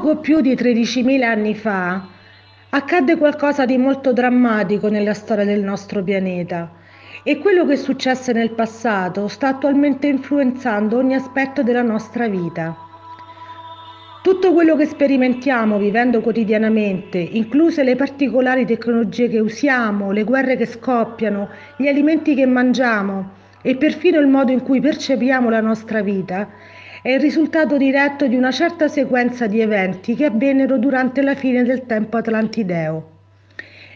Poco più di 13.000 anni fa accadde qualcosa di molto drammatico nella storia del nostro pianeta e quello che successe nel passato sta attualmente influenzando ogni aspetto della nostra vita. Tutto quello che sperimentiamo vivendo quotidianamente, incluse le particolari tecnologie che usiamo, le guerre che scoppiano, gli alimenti che mangiamo e perfino il modo in cui percepiamo la nostra vita, è il risultato diretto di una certa sequenza di eventi che avvennero durante la fine del tempo atlantideo.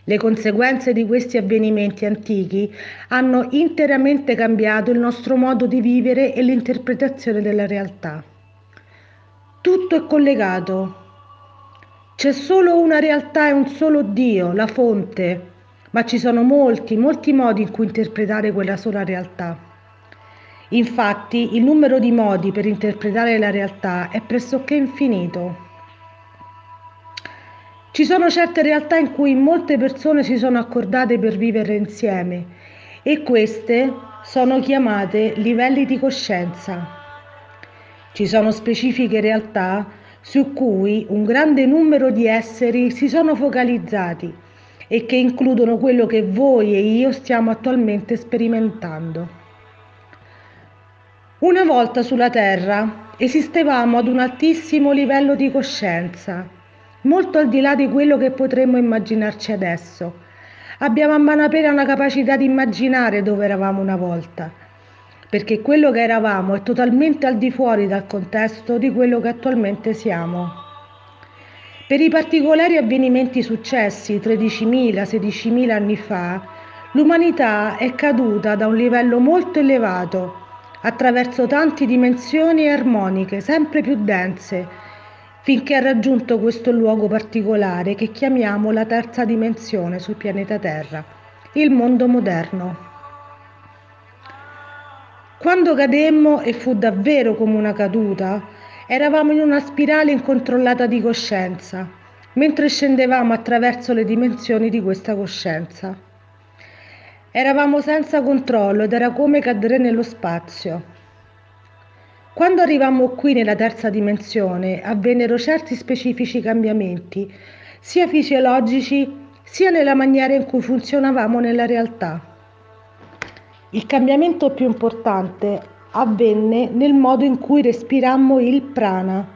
Le conseguenze di questi avvenimenti antichi hanno interamente cambiato il nostro modo di vivere e l'interpretazione della realtà. Tutto è collegato. C'è solo una realtà e un solo Dio, la fonte, ma ci sono molti, molti modi in cui interpretare quella sola realtà. Infatti il numero di modi per interpretare la realtà è pressoché infinito. Ci sono certe realtà in cui molte persone si sono accordate per vivere insieme e queste sono chiamate livelli di coscienza. Ci sono specifiche realtà su cui un grande numero di esseri si sono focalizzati e che includono quello che voi e io stiamo attualmente sperimentando. Una volta sulla Terra esistevamo ad un altissimo livello di coscienza, molto al di là di quello che potremmo immaginarci adesso. Abbiamo a manapena una capacità di immaginare dove eravamo una volta, perché quello che eravamo è totalmente al di fuori dal contesto di quello che attualmente siamo. Per i particolari avvenimenti successi 13.000, 16.000 anni fa, l'umanità è caduta da un livello molto elevato attraverso tante dimensioni armoniche sempre più dense, finché ha raggiunto questo luogo particolare che chiamiamo la terza dimensione sul pianeta Terra, il mondo moderno. Quando cademmo, e fu davvero come una caduta, eravamo in una spirale incontrollata di coscienza, mentre scendevamo attraverso le dimensioni di questa coscienza. Eravamo senza controllo ed era come cadere nello spazio. Quando arrivammo qui nella terza dimensione avvennero certi specifici cambiamenti, sia fisiologici sia nella maniera in cui funzionavamo nella realtà. Il cambiamento più importante avvenne nel modo in cui respirammo il prana,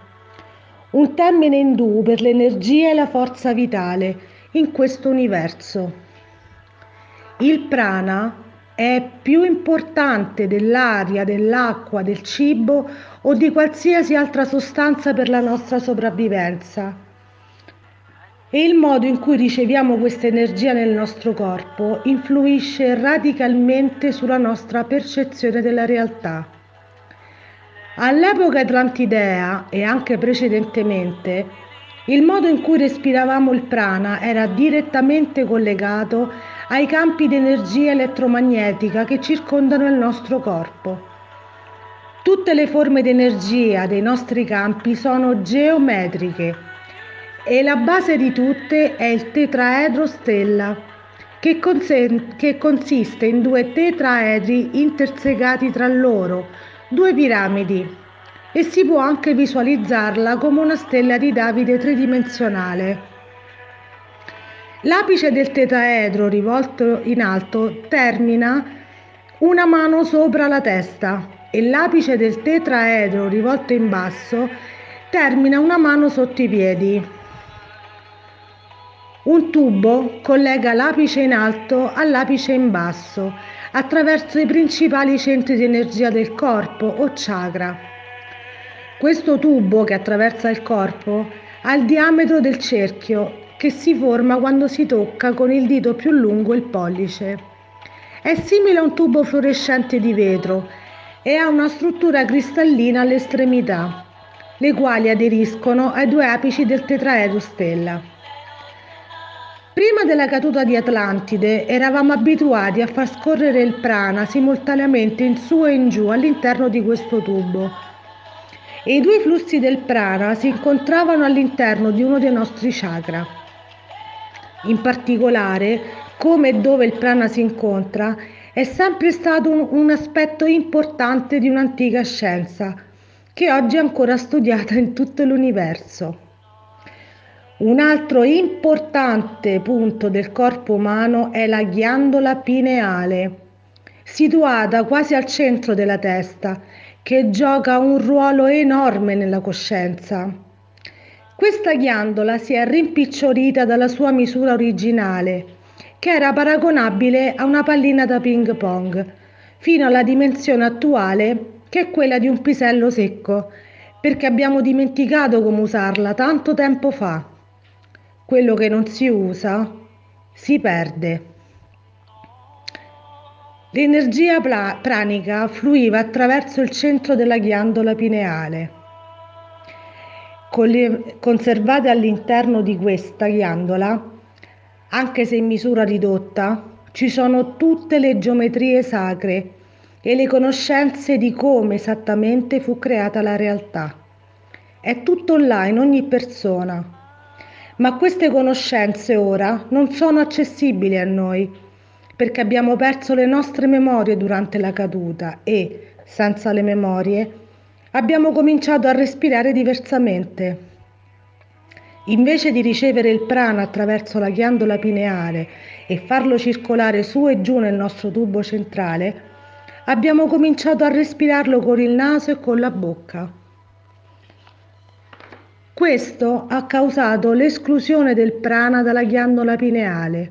un termine indù per l'energia e la forza vitale in questo universo. Il prana è più importante dell'aria, dell'acqua, del cibo o di qualsiasi altra sostanza per la nostra sopravvivenza. E il modo in cui riceviamo questa energia nel nostro corpo influisce radicalmente sulla nostra percezione della realtà. All'epoca atlantidea e anche precedentemente, il modo in cui respiravamo il prana era direttamente collegato ai campi di energia elettromagnetica che circondano il nostro corpo. Tutte le forme di energia dei nostri campi sono geometriche e la base di tutte è il tetraedro stella, che, consen- che consiste in due tetraedri intersecati tra loro, due piramidi, e si può anche visualizzarla come una stella di Davide tridimensionale. L'apice del tetraedro rivolto in alto termina una mano sopra la testa e l'apice del tetraedro rivolto in basso termina una mano sotto i piedi. Un tubo collega l'apice in alto all'apice in basso attraverso i principali centri di energia del corpo o chakra. Questo tubo che attraversa il corpo ha il diametro del cerchio che si forma quando si tocca con il dito più lungo il pollice. È simile a un tubo fluorescente di vetro e ha una struttura cristallina alle estremità, le quali aderiscono ai due apici del tetraedro stella. Prima della caduta di Atlantide eravamo abituati a far scorrere il prana simultaneamente in su e in giù all'interno di questo tubo e i due flussi del prana si incontravano all'interno di uno dei nostri chakra. In particolare, come e dove il prana si incontra è sempre stato un, un aspetto importante di un'antica scienza che oggi è ancora studiata in tutto l'universo. Un altro importante punto del corpo umano è la ghiandola pineale, situata quasi al centro della testa, che gioca un ruolo enorme nella coscienza. Questa ghiandola si è rimpicciolita dalla sua misura originale, che era paragonabile a una pallina da ping pong, fino alla dimensione attuale che è quella di un pisello secco, perché abbiamo dimenticato come usarla tanto tempo fa quello che non si usa si perde. L'energia pranica fluiva attraverso il centro della ghiandola pineale. Conservate all'interno di questa ghiandola, anche se in misura ridotta, ci sono tutte le geometrie sacre e le conoscenze di come esattamente fu creata la realtà. È tutto là in ogni persona ma queste conoscenze ora non sono accessibili a noi perché abbiamo perso le nostre memorie durante la caduta e, senza le memorie, abbiamo cominciato a respirare diversamente. Invece di ricevere il prana attraverso la ghiandola pineale e farlo circolare su e giù nel nostro tubo centrale, abbiamo cominciato a respirarlo con il naso e con la bocca. Questo ha causato l'esclusione del prana dalla ghiandola pineale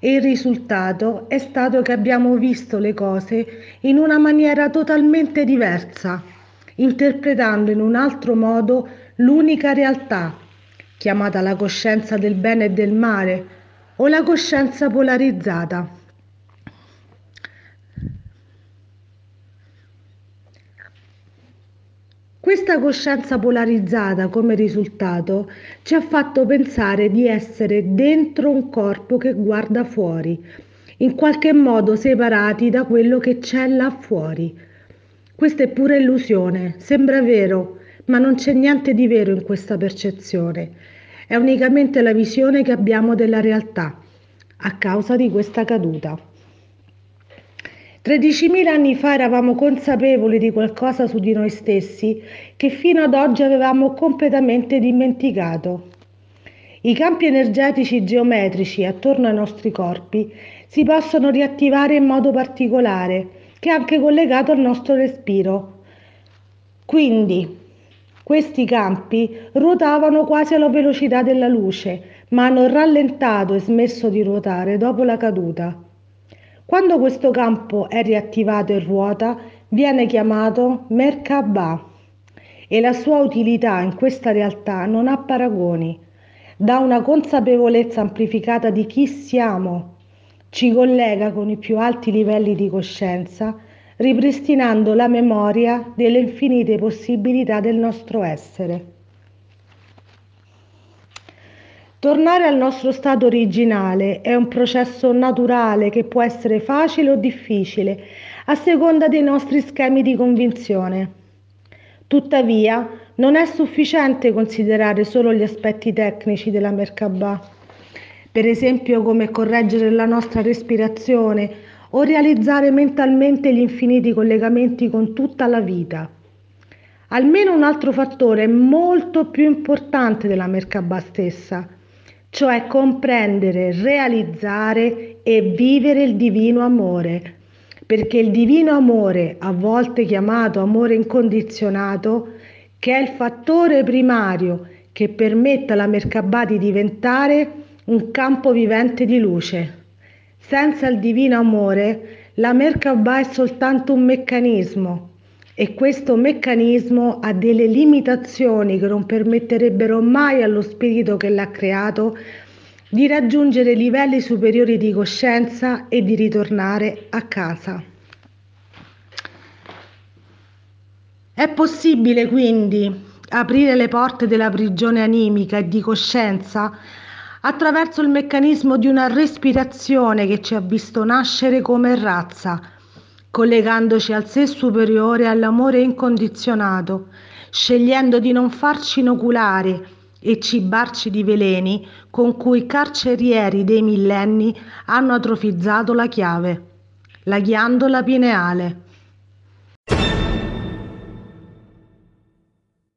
e il risultato è stato che abbiamo visto le cose in una maniera totalmente diversa, interpretando in un altro modo l'unica realtà, chiamata la coscienza del bene e del male o la coscienza polarizzata. Questa coscienza polarizzata come risultato ci ha fatto pensare di essere dentro un corpo che guarda fuori, in qualche modo separati da quello che c'è là fuori. Questa è pura illusione, sembra vero, ma non c'è niente di vero in questa percezione. È unicamente la visione che abbiamo della realtà a causa di questa caduta. 13.000 anni fa eravamo consapevoli di qualcosa su di noi stessi che fino ad oggi avevamo completamente dimenticato. I campi energetici geometrici attorno ai nostri corpi si possono riattivare in modo particolare, che è anche collegato al nostro respiro. Quindi, questi campi ruotavano quasi alla velocità della luce, ma hanno rallentato e smesso di ruotare dopo la caduta. Quando questo campo è riattivato e ruota, viene chiamato Merkabah e la sua utilità in questa realtà non ha paragoni. Dà una consapevolezza amplificata di chi siamo, ci collega con i più alti livelli di coscienza, ripristinando la memoria delle infinite possibilità del nostro essere. Tornare al nostro stato originale è un processo naturale che può essere facile o difficile a seconda dei nostri schemi di convinzione. Tuttavia, non è sufficiente considerare solo gli aspetti tecnici della Merkabah, per esempio come correggere la nostra respirazione o realizzare mentalmente gli infiniti collegamenti con tutta la vita. Almeno un altro fattore molto più importante della Merkabah stessa cioè comprendere, realizzare e vivere il divino amore, perché il divino amore, a volte chiamato amore incondizionato, che è il fattore primario che permette alla Merkabah di diventare un campo vivente di luce. Senza il divino amore, la Merkabah è soltanto un meccanismo e questo meccanismo ha delle limitazioni che non permetterebbero mai allo spirito che l'ha creato di raggiungere livelli superiori di coscienza e di ritornare a casa. È possibile quindi aprire le porte della prigione animica e di coscienza attraverso il meccanismo di una respirazione che ci ha visto nascere come razza collegandoci al sé superiore e all'amore incondizionato, scegliendo di non farci inoculare e cibarci di veleni con cui i carcerieri dei millenni hanno atrofizzato la chiave, la ghiandola pineale.